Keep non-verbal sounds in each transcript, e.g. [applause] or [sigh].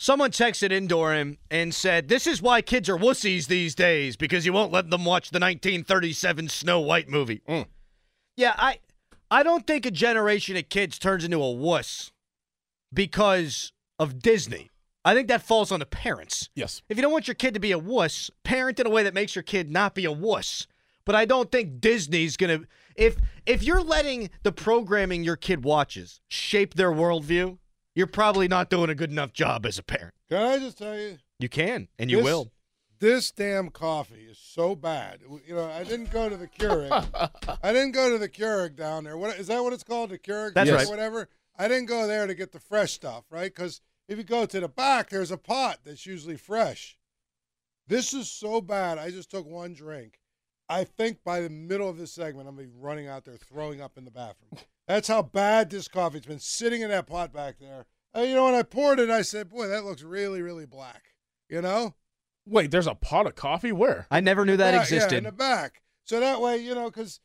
Someone texted Indoram and said, This is why kids are wussies these days because you won't let them watch the 1937 Snow White movie. Mm. Yeah, I I don't think a generation of kids turns into a wuss because of Disney. I think that falls on the parents. Yes. If you don't want your kid to be a wuss, parent in a way that makes your kid not be a wuss. But I don't think Disney's gonna if if you're letting the programming your kid watches shape their worldview, you're probably not doing a good enough job as a parent. Can I just tell you? You can, and you this, will. This damn coffee is so bad. You know, I didn't go to the Keurig. [laughs] I didn't go to the Keurig down there. What is that? What it's called? The Keurig? That's right. Whatever. I didn't go there to get the fresh stuff, right? Because if you go to the back, there's a pot that's usually fresh. This is so bad. I just took one drink. I think by the middle of this segment, I'm gonna be running out there throwing up in the bathroom. That's how bad this coffee. It's been sitting in that pot back there. And, you know, when I poured it, I said, "Boy, that looks really, really black." You know? Wait, there's a pot of coffee where? I never knew that back, existed. Yeah, in the back. So that way, you know, because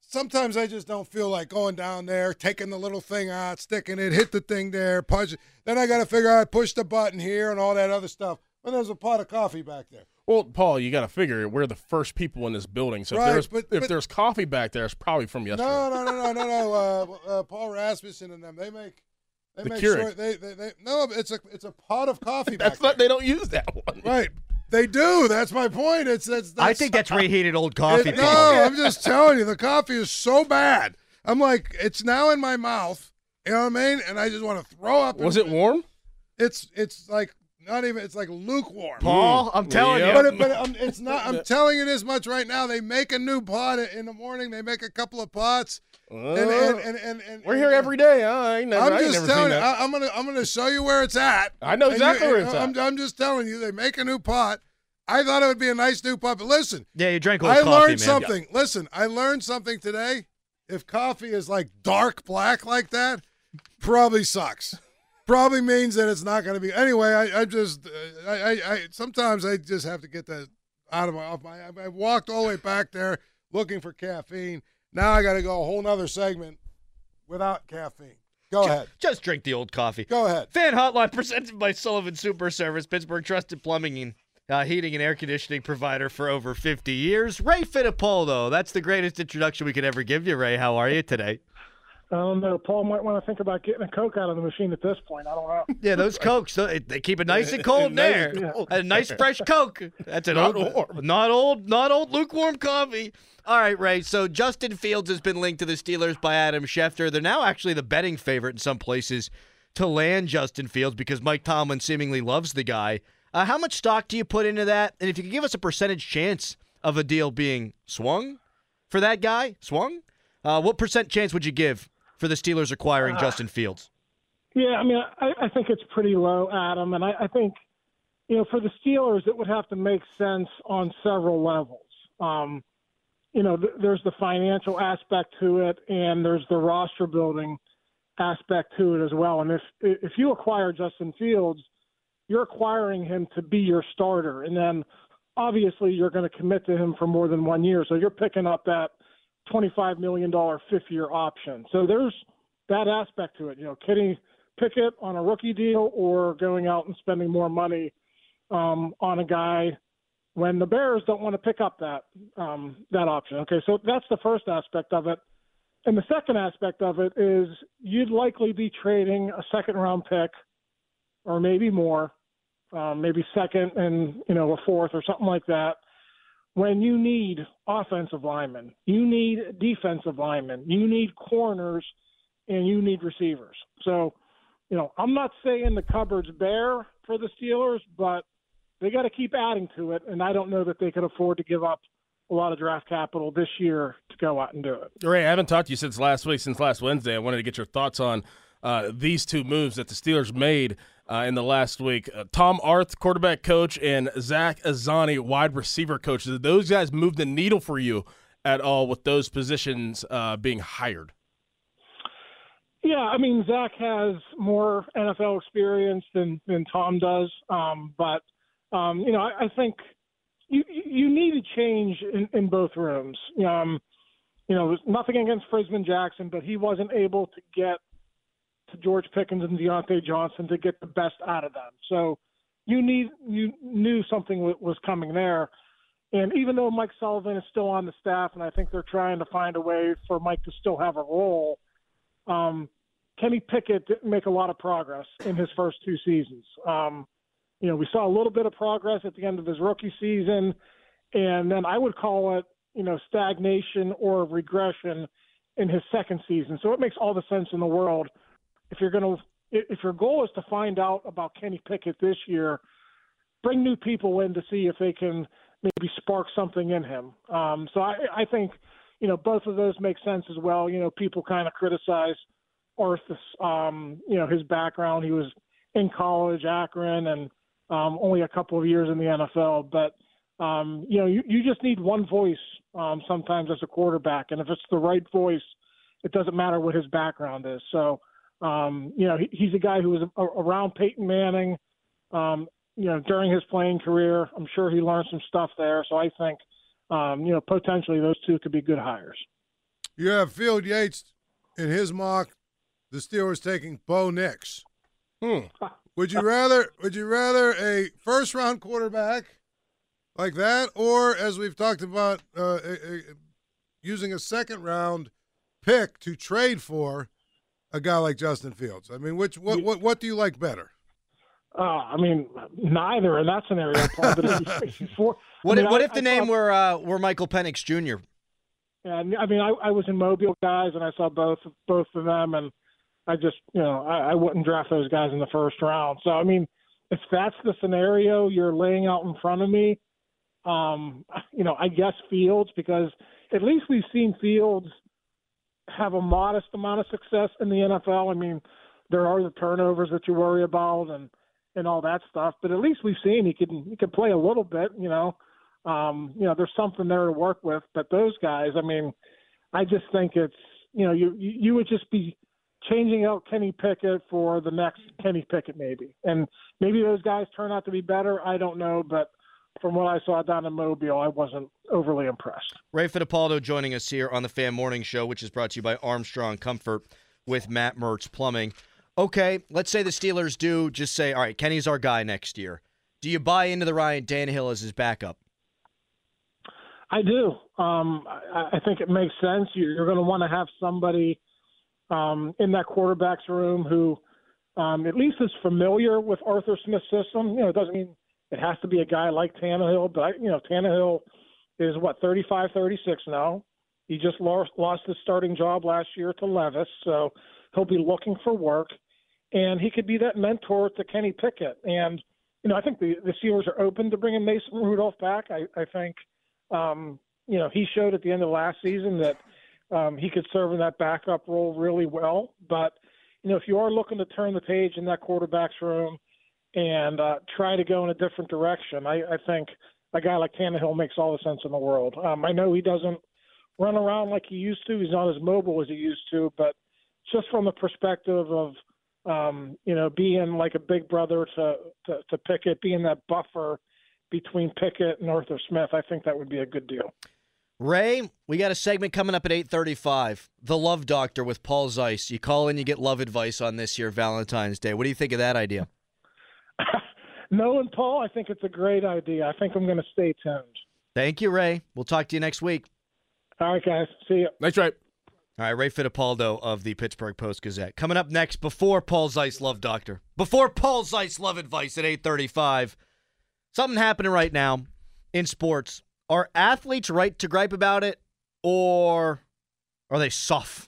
sometimes I just don't feel like going down there, taking the little thing out, sticking it, hit the thing there, punch it. Then I got to figure out, push the button here and all that other stuff. When there's a pot of coffee back there. Well, Paul, you got to figure we're the first people in this building, so Right, if there's but- if but- there's coffee back there, it's probably from yesterday. No, no, no, no, no, no. Uh, uh, Paul Rasmussen and them, they make. They The make Keurig. sure they, they, they no, it's a it's a pot of coffee. [laughs] That's back not. there. They don't use that one. right. They do. That's my point. It's that's. that's I think that's reheated [laughs] old coffee. It- Paul. no, I'm just telling you, the coffee is so bad. I'm like, it's now in my mouth. You know what I mean? And I just want to throw up. Was in- it warm? It's it's like not even. It's like lukewarm. Paul, I'm telling Yeah. But, you. it, but um, it's not. I'm telling you this much right now. They make a new pot in the morning. They make a couple of pots. And, and, and, and, and we're here every day. I ain't never. I'm I ain't just never telling you. I, I'm gonna I'm gonna show you where it's at. I know exactly you- where it's I'm, at. I'm just telling you. They make a new pot. I thought it would be a nice new pot, but listen, yeah, you drank old I coffee, learned man. something. Listen, I learned something today. If coffee is like dark black like that, probably sucks. Probably means that it's not going to be. Anyway, I, I just, uh, I, I, I, sometimes I just have to get that out of my, off my. I, I walked all the way back there looking for caffeine. Now I got to go a whole nother segment without caffeine. Go Ju- ahead. Just drink the old coffee. Go ahead. Fan Hotline [laughs] presented by Sullivan Super Service, Pittsburgh trusted plumbing and uh, heating and air conditioning provider for over 50 years. Ray Fittipaldo, that's the greatest introduction we could ever give you, Ray. How are you today? I don't know. Paul might want to think about getting a Coke out of the machine at this point. I don't know. [laughs] Yeah, those Cokes, they they keep it nice and [laughs] cold Nice there. and cold. A nice fresh Coke. That's [laughs] an Not old, warm. not old, not old lukewarm coffee. All right, Ray. So Justin Fields has been linked to the Steelers by Adam Schefter. They're now actually the betting favorite in some places to land Justin Fields because Mike Tomlin seemingly loves the guy. Uh, how much stock do you put into that? And if you could give us a percentage chance of a deal being swung for that guy, swung, uh, what percent chance would you give for the Steelers acquiring Justin Fields? Yeah, I mean, I, I think it's pretty low, Adam, and I, I think, you know, for the Steelers, it would have to make sense on several levels. Um, you know, th- there's the financial aspect to it, and there's the roster building aspect to it as well. And if if you acquire Justin Fields, you're acquiring him to be your starter, and then obviously you're going to commit to him for more than one year. So you're picking up that $25 million fifth year option. So there's that aspect to it. You know, Kenny Pickett on a rookie deal or going out and spending more money um, on a guy when the Bears don't want to pick up that um, that option. Okay, so that's the first aspect of it. and the second aspect of it is you'd likely be trading a second round pick or maybe more, um, maybe second and you know a fourth or something like that. When you need offensive linemen, you need defensive linemen, you need corners, and you need receivers. So, you know, I'm not saying the cupboard's bare for the Steelers, but they got to keep adding to it, and I don't know that they could afford to give up a lot of draft capital this year to go out and do it. Ray, I haven't talked to you since last week, since last Wednesday. I wanted to get your thoughts on uh, these two moves that the Steelers made uh, in the last week. Uh, Tom Arth, quarterback coach, and Zach Azzanni, wide receiver coach. Did those guys move the needle for you at all with those positions uh, being hired? Yeah, I mean Zach has more NFL experience than than Tom does, um, but um, you know I, I think you you need a change in, in both rooms. Um, you know, nothing against Frisman Jackson, but he wasn't able to get to George Pickens and Diontae Johnson to get the best out of them. So you need you knew something was coming there. And even though Mike Sullivan is still on the staff, and I think they're trying to find a way for Mike to still have a role, um, Kenny Pickett didn't make a lot of progress in his first two seasons. Um, you know, we saw a little bit of progress at the end of his rookie season, and then I would call it, you know, stagnation or regression in his second season. So it makes all the sense in the world if you're going to, if your goal is to find out about Kenny Pickett this year, bring new people in to see if they can maybe spark something in him. Um, so I, I think, you know, both of those make sense as well. You know, people kind of criticize Arth's, um, you know, his background. He was in college, Akron, and um, only a couple of years in the NFL. But um, you know, you, you just need one voice um, sometimes as a quarterback, and if it's the right voice, it doesn't matter what his background is. So, um, you know, he, he's a guy who was around Peyton Manning. Um, you know, during his playing career, I'm sure he learned some stuff there. So I think, um, you know, potentially those two could be good hires. You have Field Yates in his mock the Steelers taking Bo Nix. Hmm. Would you rather would you rather a first round quarterback like that, or as we've talked about, uh, a, a, using a second round pick to trade for a guy like Justin Fields? I mean, which what what, what do you like better? Uh, I mean, neither in that scenario. [laughs] Paul, but if, if, what I mean, if, what I, if the I name thought, were uh, were Michael Penix Jr. Yeah, I mean, I, I was in Mobile, guys, and I saw both both of them, and I just, you know, I, I wouldn't draft those guys in the first round. So, I mean, if that's the scenario you're laying out in front of me, um, you know, I guess Fields because at least we've seen Fields have a modest amount of success in the NFL. I mean, there are the turnovers that you worry about and and all that stuff, but at least we've seen he can he can play a little bit. You know, um, you know, there's something there to work with. But those guys, I mean, I just think it's you know you you would just be changing out Kenny Pickett for the next Kenny Pickett, maybe. And maybe those guys turn out to be better. I don't know, but from what I saw down in Mobile, I wasn't overly impressed. Ray Fittipaldo joining us here on the Fan Morning Show, which is brought to you by Armstrong Comfort with Matt Mertz Plumbing. Okay, let's say the Steelers do just say, all right, Kenny's our guy next year. Do you buy into the Ryan Tannehill as his backup? I do. Um, I, I think it makes sense. You're, you're going to want to have somebody um, in that quarterback's room who um, at least is familiar with Arthur Smith's system. You know, it doesn't mean it has to be a guy like Tannehill, but you know, Tannehill is what 35, 36 now. He just lost lost his starting job last year to Levis, so he'll be looking for work, and he could be that mentor to Kenny Pickett. And you know, I think the the Steelers are open to bringing Mason Rudolph back. I, I think, um, you know, he showed at the end of last season that um, he could serve in that backup role really well. But you know, if you are looking to turn the page in that quarterback's room and uh, try to go in a different direction, I, I think a guy like Tannehill makes all the sense in the world. Um, I know he doesn't run around like he used to; he's not as mobile as he used to. But just from the perspective of um, you know being like a big brother to, to to Pickett, being that buffer between Pickett and Arthur Smith, I think that would be a good deal. Ray, we got a segment coming up at 8:35. The Love Doctor with Paul Zeise. You call in, you get love advice on this year Valentine's Day. What do you think of that idea? [laughs] no, and Paul, I think it's a great idea. I think I'm going to stay tuned. Thank you, Ray. We'll talk to you next week. All right, guys. See you. Nice try. All right, Ray Fittipaldo of the Pittsburgh Post Gazette. Coming up next, before Paul Zeise Love Doctor, before Paul Zeise Love Advice at 835, something happening right now in sports. Are athletes right to gripe about it, or are they soft?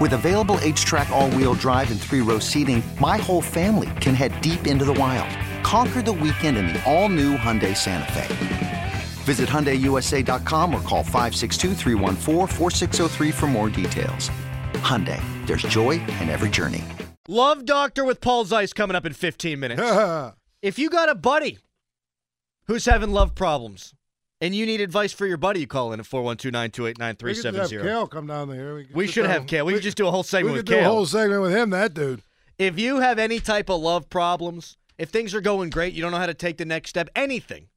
With available H-Track all-wheel drive and three-row seating, my whole family can head deep into the wild. Conquer the weekend in the all-new Hyundai Santa Fe. Visit HyundaiUSA.com or call 562 for more details. Hyundai, there's joy in every journey. Love Doctor with Paul Zeise coming up in 15 minutes. [laughs] if you got a buddy who's having love problems and you need advice for your buddy, you call in at 412 we could have Kale come down there. We, could we should have Kale. We, could just do a whole segment We segment could with do a whole segment with him, that dude. if you have any type of love problems, if things are going great, you don't know how to take the next step, anything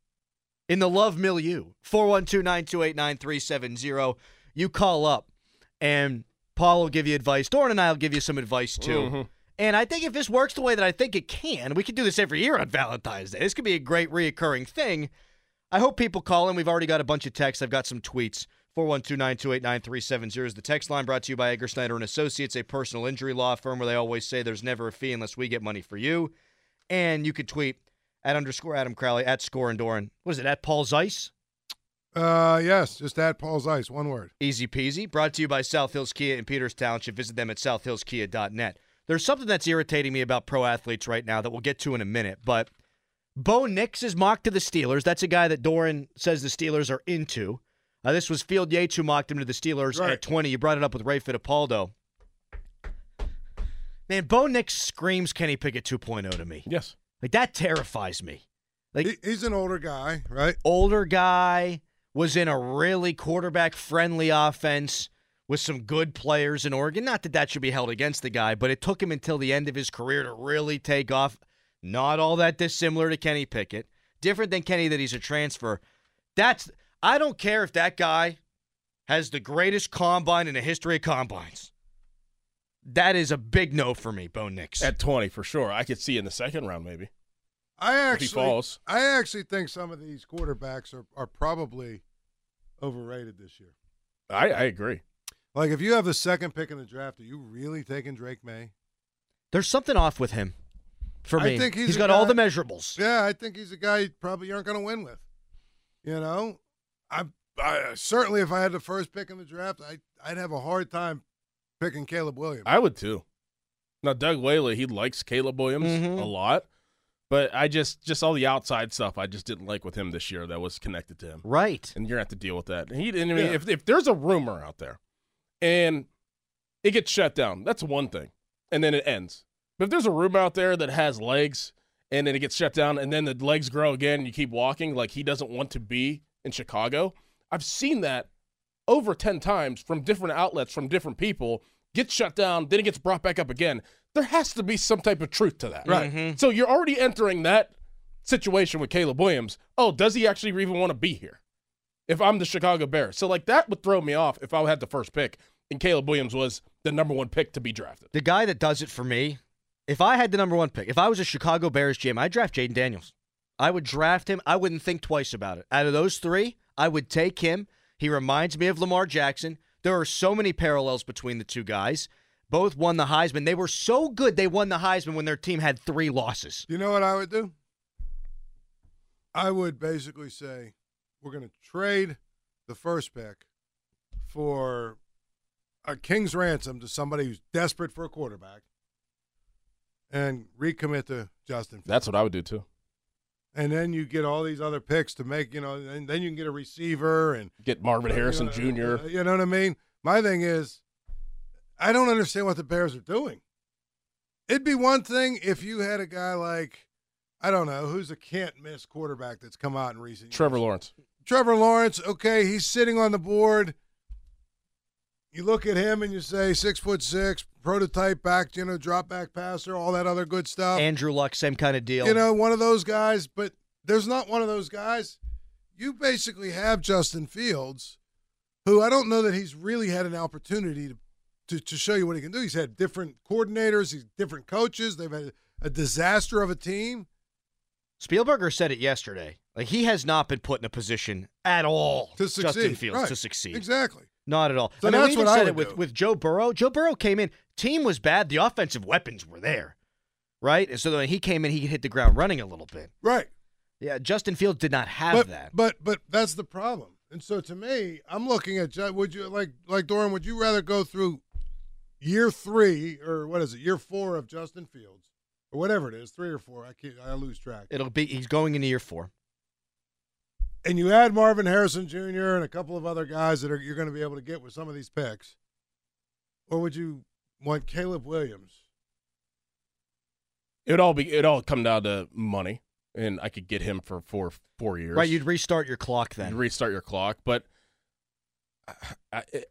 in the love milieu, 412 928 9370, you call up and Paul will give you advice. Dorin and I will give you some advice too. Mm-hmm. And I think if this works the way that I think it can, we could do this every year on Valentine's Day. This could be a great reoccurring thing. I hope people call in. We've already got a bunch of texts. I've got some tweets. 412-928-9370 is the text line brought to you by Edgar Snyder and Associates, a personal injury law firm where they always say there's never a fee unless we get money for you. And you could tweet at underscore Adam Crowley, at score and Dorin. Was it, at Paul Zeise? Uh, yes, just at Paul's Ice, one word. Easy peasy. Brought to you by South Hills Kia in Peters Township. Visit them at southhillskia.net. There's something that's irritating me about pro athletes right now that we'll get to in a minute, but Bo Nix is mocked to the Steelers. That's a guy that Dorin says the Steelers are into. Uh, this was Field Yates who mocked him to the Steelers Right. at 20. You brought it up with Ray Fittipaldo. Man, Bo Nix screams Kenny Pickett 2.0 to me. Yes. Like, that terrifies me. Like, He, he's an older guy, right? older guy, was in a really quarterback friendly offense with some good players in Oregon. Not that that should be held against the guy, but it took him until the end of his career to really take off. Not all that dissimilar to Kenny Pickett. Different than Kenny that he's a transfer. That's I don't care if that guy has the greatest combine in the history of combines. That is a big no for me, Bo Nix. At 20 for sure. I could see in the second round maybe. I If actually, he falls. I actually think some of these quarterbacks are, are probably overrated this year. I, I agree. Like if you have the second pick in the draft, are you really taking Drake Maye? There's something off with him. For I me, think he's a got all the measurables. Yeah, I think he's a guy you probably aren't going to win with. You know, I, I certainly if I had the first pick in the draft, I I'd have a hard time picking Caleb Williams. I would too. Now Doug Whaley, he likes Caleb Williams Mhm. a lot, but I just just all the outside stuff I just didn't like with him this year that was connected to him, Right. and you're gonna have to deal with that. He didn't. I mean, Yeah. if if there's a rumor out there, and it gets shut down, that's one thing, and then it ends. But if there's a room out there that has legs, and then it gets shut down, and then the legs grow again, and you keep walking, like he doesn't want to be in Chicago. I've seen that over 10 times from different outlets, from different people, gets shut down, then it gets brought back up again. There has to be some type of truth to that. Right. Mm-hmm. So you're already entering that situation with Caleb Williams. Oh, does he actually even want to be here? If I'm the Chicago Bears. So, like, that would throw me off if I had the first pick and Caleb Williams was the number one pick to be drafted. The guy that does it for me, if I had the number one pick, if I was a Chicago Bears GM, I'd draft Jayden Daniels. I would draft him. I wouldn't think twice about it. Out of those three, I would take him. He reminds me of Lamar Jackson. There are so many parallels between the two guys. Both won the Heisman. They were so good they won the Heisman when their team had three losses. You know what I would do? I would basically say we're going to trade the first pick for a king's ransom to somebody who's desperate for a quarterback and recommit to Justin. Fields. That's what I would do too. And then you get all these other picks to make, you know, and then you can get a receiver and Get Marvin Harrison you know, Jr. uh, You know what I mean? My thing is, I don't understand what the Bears are doing. It'd be one thing if you had a guy like, I don't know, who's a can't miss quarterback that's come out in recent Trevor years. Lawrence. Trevor Lawrence, okay, he's sitting on the board. You look at him and you say six foot six, prototype back, you know, drop back passer, all that other good stuff. Andrew Luck, same kind of deal. You know, one of those guys, but there's not one of those guys. You basically have Justin Fields, who I don't know that he's really had an opportunity to, to, to show you what he can do. He's had different coordinators, he's different coaches. They've had a disaster of a team. Spielberger said it yesterday. Like he has not been put in a position at all To succeed. Justin Fields Right. to succeed. Exactly. Not at all. So I mean, that's we even what I said would it with, do. with Joe Burrow. Joe Burrow came in, team was bad, the offensive weapons were there. Right? And so when he came in, he could hit the ground running a little bit. Right. Yeah, Justin Fields did not have but, that. But but that's the problem. And so to me, I'm looking at uh, would you like like Dorin, would you rather go through year three or what is it, year four of Justin Fields? Or whatever it is, three or four. I can't I lose track. It'll be he's going into year four. And you add Marvin Harrison Jr. and a couple of other guys that are you're going to be able to get with some of these picks, or would you want Caleb Williams? It would all be it all come down to money, and I could get him for four four years. Right, you'd restart your clock You'd then. restart your clock, but I, I, it-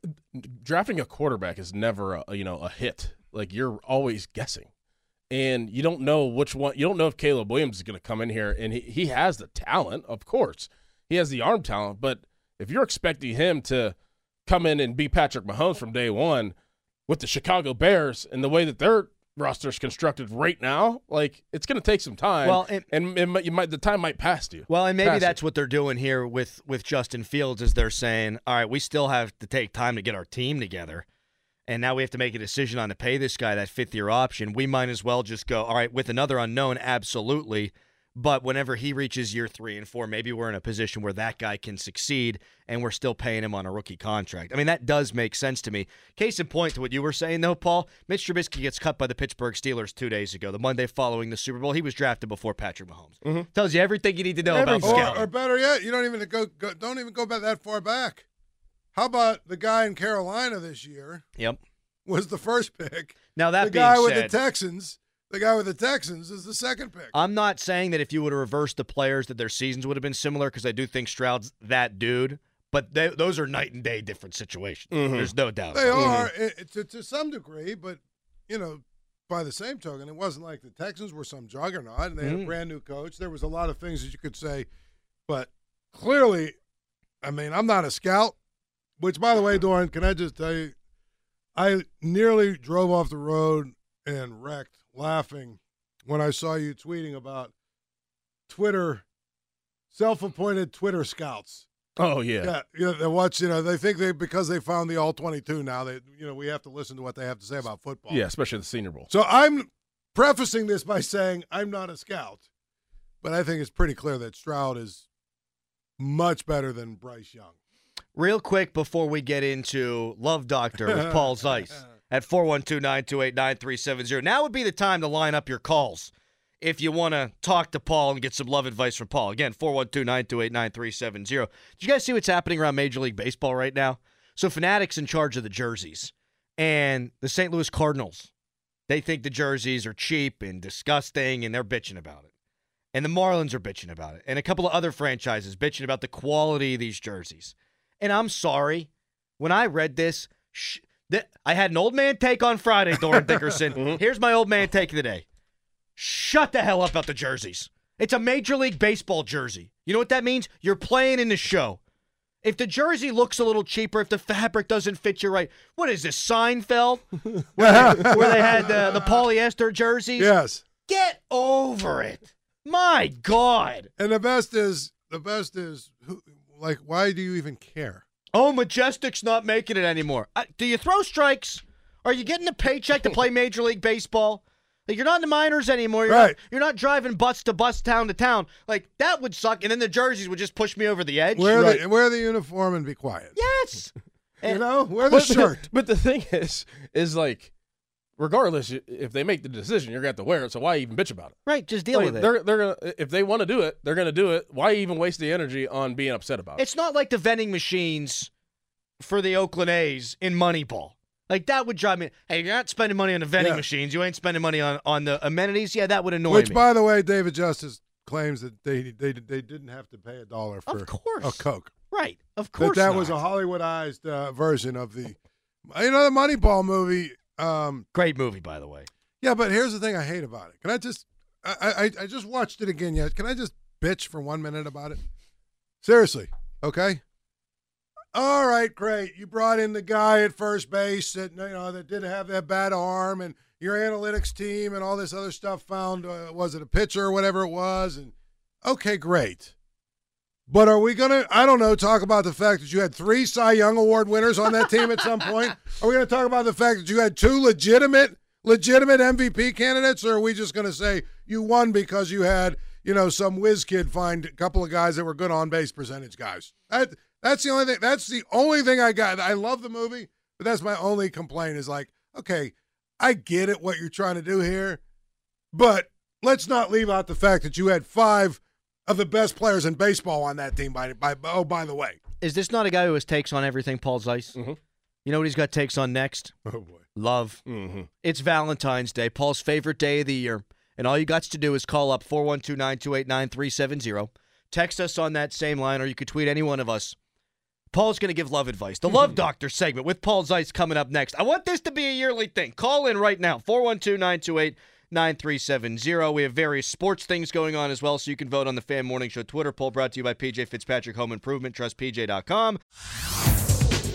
drafting a quarterback is never a you know a hit. Like you're always guessing, and you don't know which one. You don't know if Caleb Williams is going to come in here, and he, he has the talent, of course, he has the arm talent. But if you're expecting him to come in and be Patrick Mahomes from day one with the Chicago Bears and the way that their roster's constructed right now, like it's going to take some time. Well, and- and, it might, you might the time might pass you. Well, and maybe it. that's what they're doing here with with Justin Fields is they're saying, "All right, we still have to take time to get our team together." And now we have to make a decision on to pay this guy that fifth year option. We might as well just go, all right, with another unknown, absolutely. But whenever he reaches year three and four, maybe we're in a position where that guy can succeed and we're still paying him on a rookie contract. I mean, that does make sense to me. Case in point to what you were saying, though, Paul, Mitch Trubisky gets cut by the Pittsburgh Steelers two days ago, the Monday following the Super Bowl. He was drafted before Patrick Mahomes. Mm-hmm. Tells you everything you need to know about or, scouting. or better yet, you don't even go, go don't even go back that far back. How about the guy in Carolina this year Yep. was the first pick? Now that the guy with the Texans, the guy with the Texans is the second pick. I'm not saying that if you would have reversed the players that their seasons would have been similar because I do think Stroud's that dude, but they, those are night and day different situations. Mhm. There's no doubt. They about it. are i- to, to some degree, but you know, by the same token, it wasn't like the Texans were some juggernaut and they had a Mhm. brand new coach. There was a lot of things that you could say, but clearly, I mean, I'm not a scout. Which, by the way, Dorin, can I just tell you, I nearly drove off the road and wrecked laughing when I saw you tweeting about Twitter, self-appointed Twitter scouts. Oh yeah. Yeah, yeah. They watch. You know, they think they because they found the all twenty-two now. They, you know, we have to listen to what they have to say about football. Yeah, especially the Senior Bowl. So I'm prefacing this by saying I'm not a scout, but I think it's pretty clear that Stroud is much better than Bryce Young. Real quick before we get into Love Doctor with Paul [laughs] Zeise at 412 928 9370. Now would be the time to line up your calls if you want to talk to Paul and get some love advice from Paul. Again, 412 928 9370. Did you guys see what's happening around Major League Baseball right now? So, Fanatics in charge of the jerseys, and the St. Louis Cardinals, they think the jerseys are cheap and disgusting, and they're bitching about it. And the Marlins are bitching about it. And a couple of other franchises bitching about the quality of these jerseys. And I'm sorry, when I read this, sh- th- I had an old man take on Friday, Dorin [laughs] Dickerson. Mm-hmm. Here's my old man take of the day. Shut the hell up about the jerseys. It's a Major League Baseball jersey. You know what that means? You're playing in the show. If the jersey looks a little cheaper, if the fabric doesn't fit you right, what is this, Seinfeld? [laughs] where, they, where they had the, the polyester jerseys? Yes, Get over it. My God. and the best is the best is who, like, why do you even care? Oh, Majestic's not making it anymore. Uh, do you throw strikes? Are you getting a paycheck to play [laughs] Major League Baseball? Like you're not in the minors anymore. You're Right. Not, you're not driving bus to bus, town to town. Like that would suck. And then the jerseys would just push me over the edge. Wear Right. the wear the uniform and be quiet. yes. [laughs] You know, wear the But shirt. [laughs] But the thing is, is like, regardless, if they make the decision, you're gonna have to wear it. So why even bitch about it? Right. Just deal Like, with it. They're they're gonna if they want to do it, they're gonna do it. Why even waste the energy on being upset about it? It's not like the vending machines for the Oakland A's in Moneyball. Like that would drive me. Hey, you're not spending money on the vending Yeah. machines. You ain't spending money on, on the amenities. Yeah, that would annoy Which, me. Which, by the way, David Justice claims that they they they didn't have to pay a dollar for Of course. a Coke. right. Of course. that that not. was a Hollywoodized uh, version of the, you know, the Moneyball movie. Um, great movie, by the way. yeah, but here's the thing I hate about it. Can I just, I, I I just watched it again. Yet, can I just bitch for one minute about it? Seriously, okay. All right, great. You brought in the guy at first base that you know that didn't have that bad arm, and your analytics team and all this other stuff found uh, was it a pitcher or whatever it was, and okay, great. But are we gonna? I don't know. Talk about the fact that you had three Cy Young Award winners on that team at some point. Are we gonna talk about the fact that you had two legitimate, legitimate MVP candidates, or are we just gonna say you won because you had, you know, some whiz kid find a couple of guys that were good on base percentage guys? That that's the only thing. That's the only thing I got. I love the movie, but that's my only complaint. Is like, okay, I get it what you're trying to do here, but let's not leave out the fact that you had five of the best players in baseball on that team. By, by oh, by the way, Is this not a guy who has takes on everything, Paul Zeise? Mhm. You know what he's got takes on next? oh boy, Love. mm-hmm. It's Valentine's Day, Paul's favorite day of the year. And all you got to do is call up 412 928 9370. Text us on that same line, or you could tweet any one of us. Paul's going to give love advice. The Love [laughs] Doctor segment with Paul Zeise coming up next. I want this to be a yearly thing. Call in right now 412 928 9370. We have various sports things going on as well, so you can vote on the Fan Morning Show Twitter poll brought to you by PJ Fitzpatrick Home Improvement. TrustPJ.com.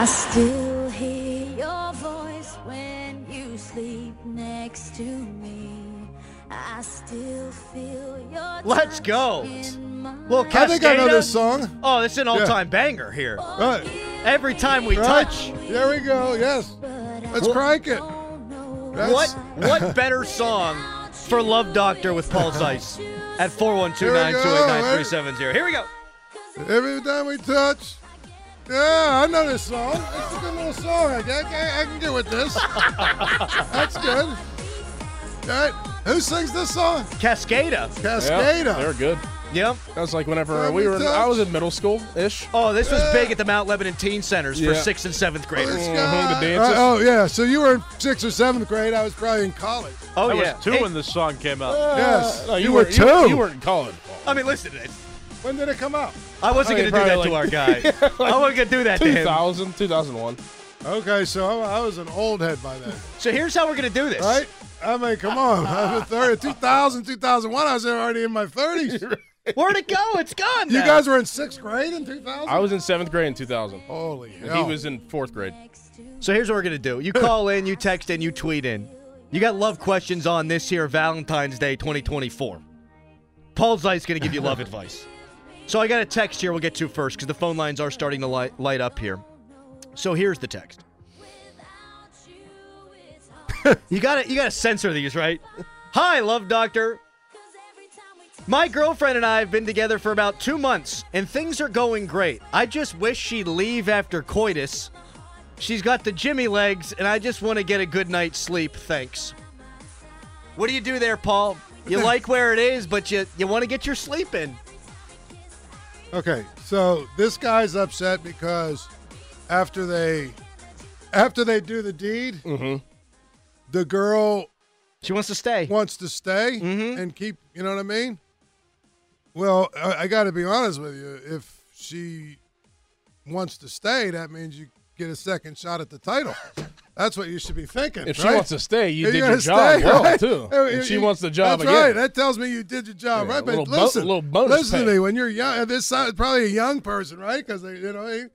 I still hear your voice when you sleep next to me. I still feel your Let's go. in my Well, I think I know this song. Oh, this is an all-time banger here. Right, Every time we right. touch, There we go. Yes, let's crank it. That's- what what [laughs] better song for Love Doctor with Paul Zeise at 412-928-9370. Here we go. Every time we touch. Yeah, I know this song. It's a good little song. I, I, I can get with this. [laughs] That's good. All right. Who sings this song? Cascada. Cascada. they're good. Yep. That was like whenever Every we were. In, I was in middle school ish. Oh, this was Yeah. big at the Mount Lebanon Teen Centers for Yeah. sixth and seventh graders. This the dances. Uh, oh, yeah. So you were in sixth or seventh grade. I was probably in college. Oh I yeah. was two Hey, when this song came out. yes. No, you, were were two. You, you weren't in college. I mean, listen. To it- when did it come out? I wasn't oh, Okay, going to do that probably to our like- guy. [laughs] I wasn't going to do that to him. 2000, 2001. Okay, so I, I was an old head by then, So here's how we're going to do this. right? I mean, come on. I was 30, 2000, 2001. I was already in my 30s. [laughs] Where'd it go? It's gone. You guys were in sixth grade in 2000? I was in seventh grade in 2000. Holy hell. he was in fourth grade. So here's what we're gonna do. You [laughs] call in, you text in, you tweet in. You got love questions on this here Valentine's Day 2024. Paul Zeise gonna give you love advice. So I got a text here we'll get to first because the phone lines are starting to light, light up here. So here's the text. [laughs] you gotta you gotta censor these, right? Hi, love doctor. My girlfriend and I have been together for about two months, and things are going great. I just wish she'd leave after coitus. She's got the Jimmy legs, and I just want to get a good night's sleep. Thanks. What do you do there, Paul? You [laughs] like where it is, but you you want to get your sleep in. Okay, so this guy's upset because after they after they do the deed, Mm-hmm. the girl She wants to stay. wants to stay Mhm. and keep. You know what I mean? Well, I, I got to be honest with you. If she wants to stay, that means you get a second shot at the title. That's what you should be thinking. If she wants to stay, you If did your job stay, well, right? too. Uh, And she you- wants the job That's again. right. That tells me you did your job Yeah, right. But little bo- listen, little bonus listen to me when you're young. This sounds probably a young person, right? Because you know, they-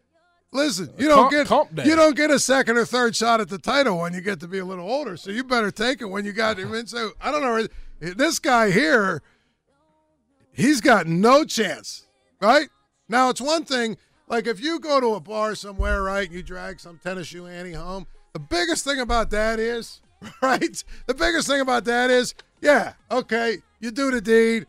listen, you don't comp- get you don't get a second or third shot at the title when you get to be a little older. So you better take it when you got. I mean, so I don't know. This guy here, he's got no chance, right? Now it's one thing. Like if you go to a bar somewhere, right, and you drag some tennis shoe Annie home. The biggest thing about that is, [laughs] right? The biggest thing about that is, yeah, okay, you do the deed.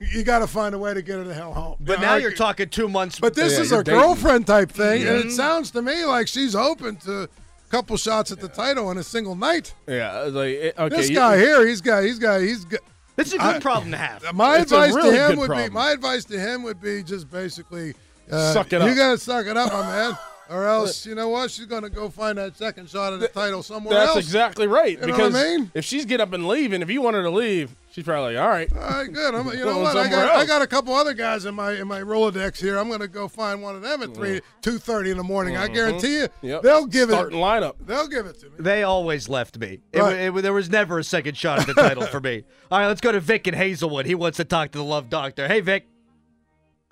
You got to find a way to get her the hell home. But You know, now like- you're talking two months. But this Yeah, is a dating. girlfriend type thing, and it mm-hmm. sounds to me like she's open to a couple shots at the title in a single night. Yeah, like eh, okay. this you- guy here, he's got, he's got, he's got. This is a good I- problem to have. My It's advice really to him would problem. be, my advice to him would be just basically, uh, Suck it You got to suck it up, my [laughs] man, or else you know what? She's going to go find that second shot at the title somewhere else. That's else. exactly right. You know what I because mean? if she's get up and leave, and if you want her to leave, she's probably like, all right. All right, good. I'm, you [laughs] know what? I got, I got a couple other guys in my in my Rolodex here. I'm going to go find one of them at three two thirty in the morning. I guarantee you, Mm-hmm. Yep. they'll give Starting it. lineup. They'll give it to me. They always left me. Right. wa- it, there was never a second shot at the title for me. [laughs] All right, let's go to Vic in Hazelwood. He wants to talk to the Love Doctor. Hey, Vic.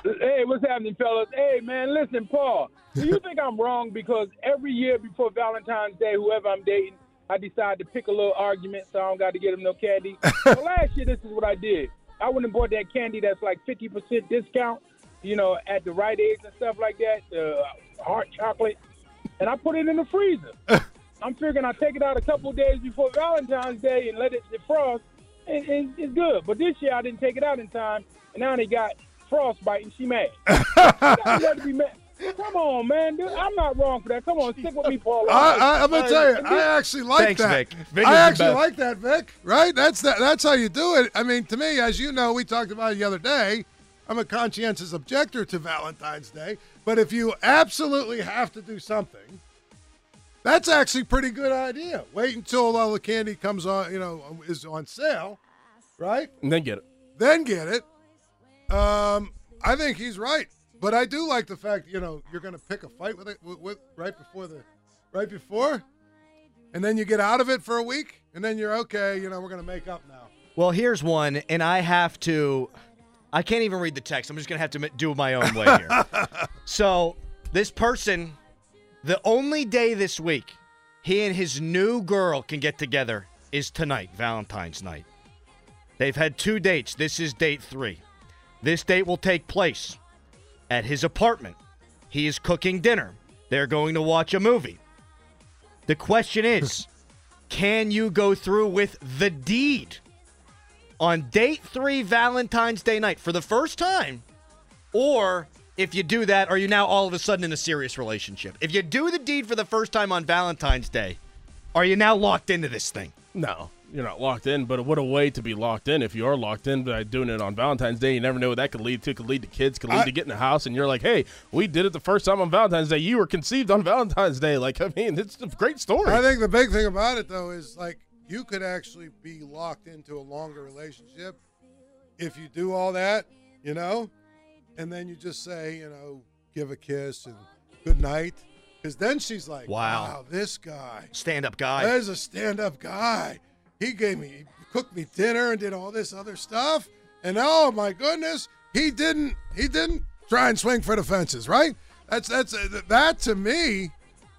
Hey, what's happening, fellas? Hey, man, listen, Paul. Do you [laughs] think I'm wrong because every year before Valentine's Day, whoever I'm dating, I decide to pick a little argument so I don't got to get them no candy? [laughs] well, last year, this is what I did. I went and bought that candy that's like 50% discount, you know, at the Rite Aids and stuff like that, the hot chocolate, and I put it in the freezer. [laughs] I'm figuring I take it out a couple days before Valentine's Day and let it defrost, and, and it's good. But this year I didn't take it out in time, and now they got frostbite, and she mad. She got to be mad. Come on, man. Dude, I'm not wrong for that. Come on, stick with me, Paul. I, I, I'm gonna tell you, I actually like Thanks, that. Vic. Vic I actually like that, Vic. Right? That's that. That's how you do it. I mean, to me, as you know, we talked about it the other day. I'm a conscientious objector to Valentine's Day, but if you absolutely have to do something, that's actually a pretty good idea. Wait until all the candy comes on, you know, is on sale, right? And then get it. Then get it. Um, I think he's right, but I do like the fact you know you're going to pick a fight with it with, with right before the right before, and then you get out of it for a week, and then you're okay. You know, we're going to make up now. Well, here's one, and I have to. I can't even read the text. I'm just gonna have to do it my own way here. [laughs] so this person, the only day this week he and his new girl can get together is tonight, Valentine's night. They've had two dates. This is date three. This date will take place at his apartment. He is cooking dinner. They're going to watch a movie. The question is, [laughs] can you go through with the deed? on date three Valentine's Day night for the first time? Or if you do that, are you now all of a sudden in a serious relationship? If you do the deed for the first time on Valentine's Day, are you now locked into this thing? No, you're not locked in, but what a way to be locked in if you are locked in by doing it on Valentine's Day. You never know what that could lead to. Could lead to kids, could lead I- to getting a house, and you're like, hey, we did it the first time on Valentine's Day. You were conceived on Valentine's Day. Like, I mean, it's a great story. I think the big thing about it though is like you could actually be locked into a longer relationship if you do all that, you know, and then you just say, you know, give a kiss and good night, because then she's like, Wow. wow, this guy. Stand up guy. There's a stand up guy. He gave me, he cooked me dinner and did all this other stuff. And oh my goodness, he didn't, he didn't try and swing for the fences, right? That's, that's, uh, that to me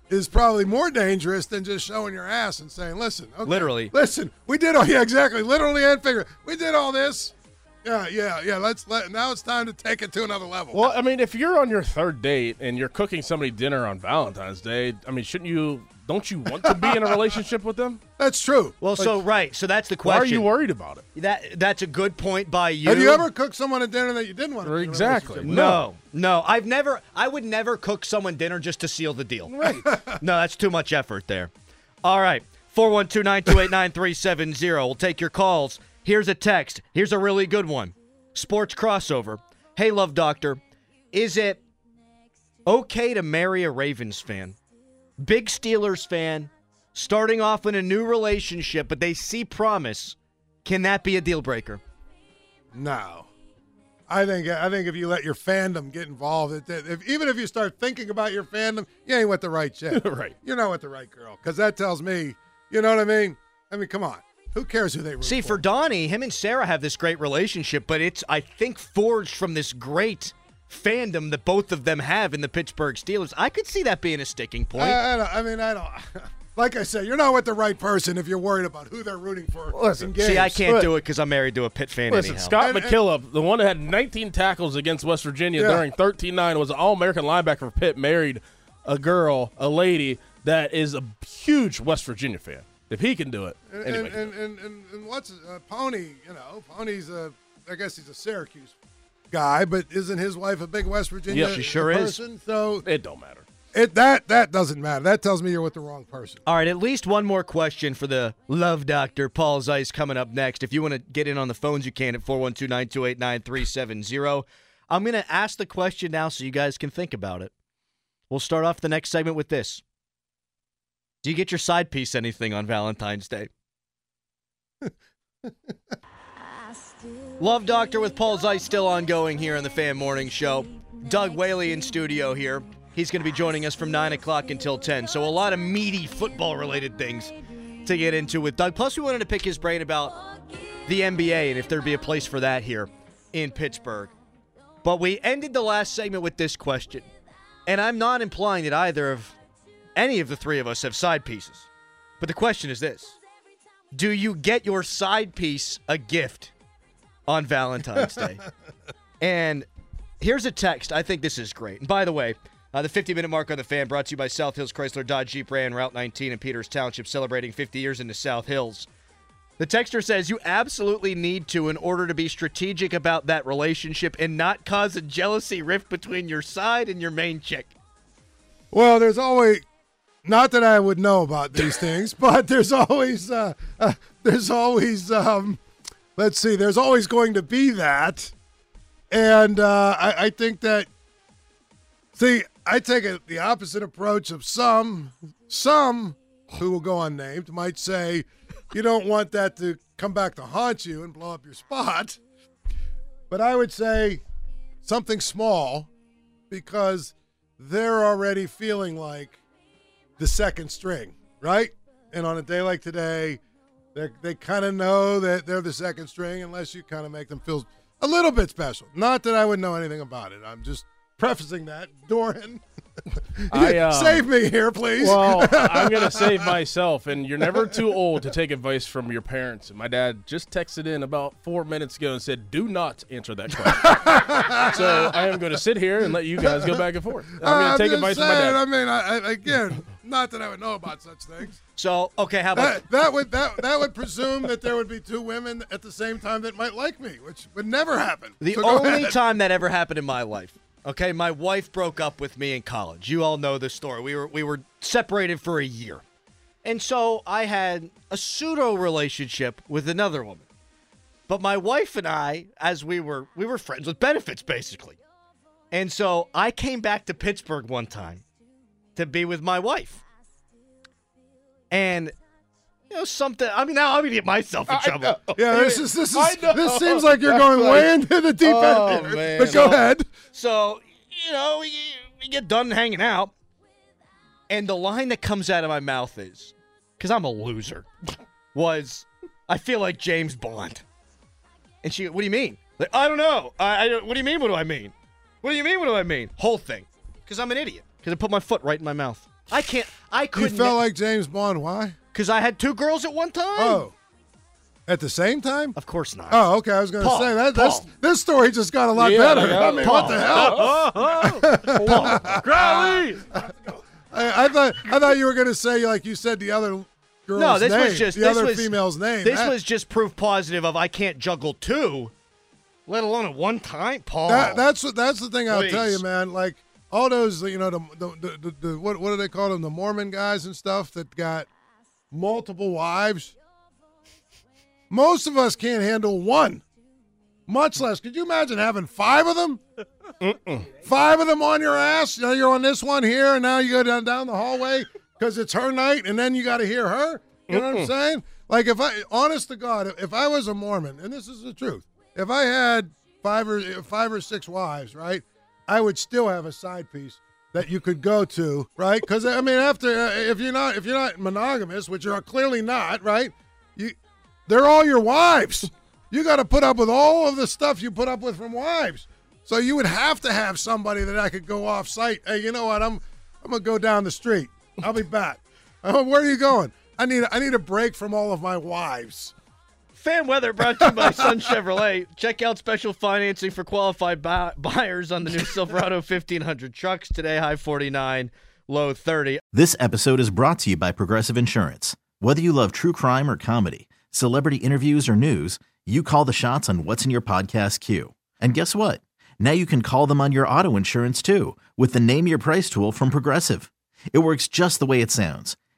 is probably more dangerous than just showing your ass and saying, listen, okay, Literally. listen, we did all, [laughs] yeah, exactly, literally and figure, we did all this. Yeah, yeah, yeah. Let's let, now it's time to take it to another level. Well, I mean, if you're on your third date and you're cooking somebody dinner on Valentine's Day, I mean, shouldn't you? Don't you want to be in a relationship with them? [laughs] That's true. well, so right, so that's the question. Why question. are you worried about it? That that's a good point by you. Have you ever cooked someone a dinner that you didn't want to? be in a Exactly. relationship with? No, no, I've never. I would never cook someone dinner just to seal the deal. Right. [laughs] No, that's too much effort there. All right. 412 928 9370. We'll take your calls. Here's a text. Here's a really good one. Sports crossover. Hey, Love Doctor. Is it okay to marry a Ravens fan? Big Steelers fan, starting off in a new relationship, but they see promise. Can that be a deal breaker? No. I think I think if you let your fandom get involved, if, even if you start thinking about your fandom, you ain't with the right chick. [laughs] Right. You're not with the right girl because that tells me, you know what I mean? I mean, come on. Who cares who they root See, for Donnie, him and Sarah have this great relationship, but it's I think forged from this great fandom that both of them have in the Pittsburgh Steelers. I could see that being a sticking point. I, I, don't, I mean, I don't. [laughs] Like I said, you're not with the right person if you're worried about who they're rooting for. in games. See, I can't do it because I'm married to a Pitt fan Listen, anyhow. Scott McKillop, the one that had 19 tackles against West Virginia Yeah. during 13-9, was an All-American linebacker for Pitt, married a girl, a lady that is a huge West Virginia fan. If he can do it, And, anybody and, and, and, and, and what's uh, Pony? You know, Pony's a. I guess he's a Syracuse guy, but isn't his wife a big West Virginia Yeah, she sure is. person? So it don't matter. it that that doesn't matter. That tells me you're with the wrong person. All right, at least one more question for the love doctor, Paul Zeise, coming up next. If you want to get in on the phones, you can at 412 928 9370. I'm going to ask the question now so you guys can think about it. We'll start off the next segment with this Do you get your side piece anything on Valentine's Day? [laughs] Love Doctor with Paul Zeise still ongoing here on the Fan Morning Show. Doug Whaley in studio here. He's going to be joining us from 9 o'clock until 10. So, a lot of meaty football related things to get into with Doug. Plus, we wanted to pick his brain about the NBA and if there'd be a place for that here in Pittsburgh. But we ended the last segment with this question. And I'm not implying that either of any of the three of us have side pieces. But the question is this Do you get your side piece a gift on Valentine's Day? [laughs] and here's a text. I think this is great. And by the way, uh, the 50 minute mark on the fan brought to you by South Hills Chrysler Dodge Jeep Ram Route 19 in Peters Township, celebrating 50 years in the South Hills. The texter says you absolutely need to in order to be strategic about that relationship and not cause a jealousy rift between your side and your main chick. Well, there's always not that I would know about these [laughs] things, but there's always uh, uh, there's always um, let's see, there's always going to be that, and uh, I, I think that see, I take a, the opposite approach of some some who will go unnamed might say you don't want that to come back to haunt you and blow up your spot, but I would say something small because they're already feeling like the second string, right? And on a day like today, they they kind of know that they're the second string unless you kind of make them feel a little bit special. Not that I would know anything about it. I'm just prefacing that. Dorin, [laughs] I, uh, save me here, please. Well, [laughs] I'm going to save myself, and you're never too old to take advice from your parents. And my dad just texted in about four minutes ago and said, "Do not answer that question." [laughs] so I am going to sit here and let you guys go back and forth. I'm going to take advice saying, from my dad. I mean, I, I, again, not that I would know about such things. So, okay, how about That, that would that that would presume that there would be two women at the same time that might like me, which would never happen. The So only time that ever happened in my life. Okay, my wife broke up with me in college. You all know the story. We were we were separated for a year. And so I had a pseudo relationship with another woman. But my wife and I, as we were we were friends with benefits basically. And so I came back to Pittsburgh one time to be with my wife. And you know something I mean now I'm gonna get myself in trouble. [laughs] Yeah, this is this is this seems like you're going like- way into the deep Oh, end here. man. But go So- ahead. So, you know, we, we get done hanging out, and the line that comes out of my mouth is, because I'm a loser, was, I feel like James Bond. And she, what do you mean? Like, I don't know. I, I, what do you mean? What do I mean? What do you mean? What do I mean? Whole thing. Because I'm an idiot. Because I put my foot right in my mouth. I can't, I You couldn't. You felt like James Bond. Why? Because I had two girls at one time. Oh, at the same time? Of course not. Oh, okay. I was going to say that. That's, this story just got a lot Yeah, better. yeah. I mean, Paul. what the hell? [laughs] [laughs] Oh, Crowley! I, I thought I thought you were going to say like you said the other girl's No, this name, was just the this other was, female's name. This That- was just proof positive of I can't juggle two, let alone at one time, Paul. That, that's what that's the thing I'll tell you, man. Like all those, you know, the the, the, the, the what what do they call them? The Mormon guys and stuff that got multiple wives. Most of us can't handle one, much less. Could you imagine having five of them? Five of them on your ass. You know, you're on this one here, and now you go down down the hallway because it's her night, and then you got to hear her. You know what I'm saying? Like if I, honest to God, if I was a Mormon, and this is the truth, if I had five or five or six wives, right? I would still have a side piece that you could go to, right? Because I mean, after uh, if you're not if you're not monogamous, which you're clearly not, right? You they're all your wives. You got to put up with all of the stuff you put up with from wives. So you would have to have somebody that I could go off site. Hey, you know what? I'm I'm gonna go down the street. I'll be back. [laughs] Where are you going? I need I need a break from all of my wives. Fan weather brought to you by Sun Chevrolet. Check out special financing for qualified bu- buyers on the new Silverado [laughs] 1500 trucks today. High 49, low 30. This episode is brought to you by Progressive Insurance. Whether you love true crime or comedy, celebrity interviews or news, you call the shots on what's in your podcast queue. And guess what? Now you can call them on your auto insurance too with the Name Your Price tool from Progressive. It works just the way it sounds.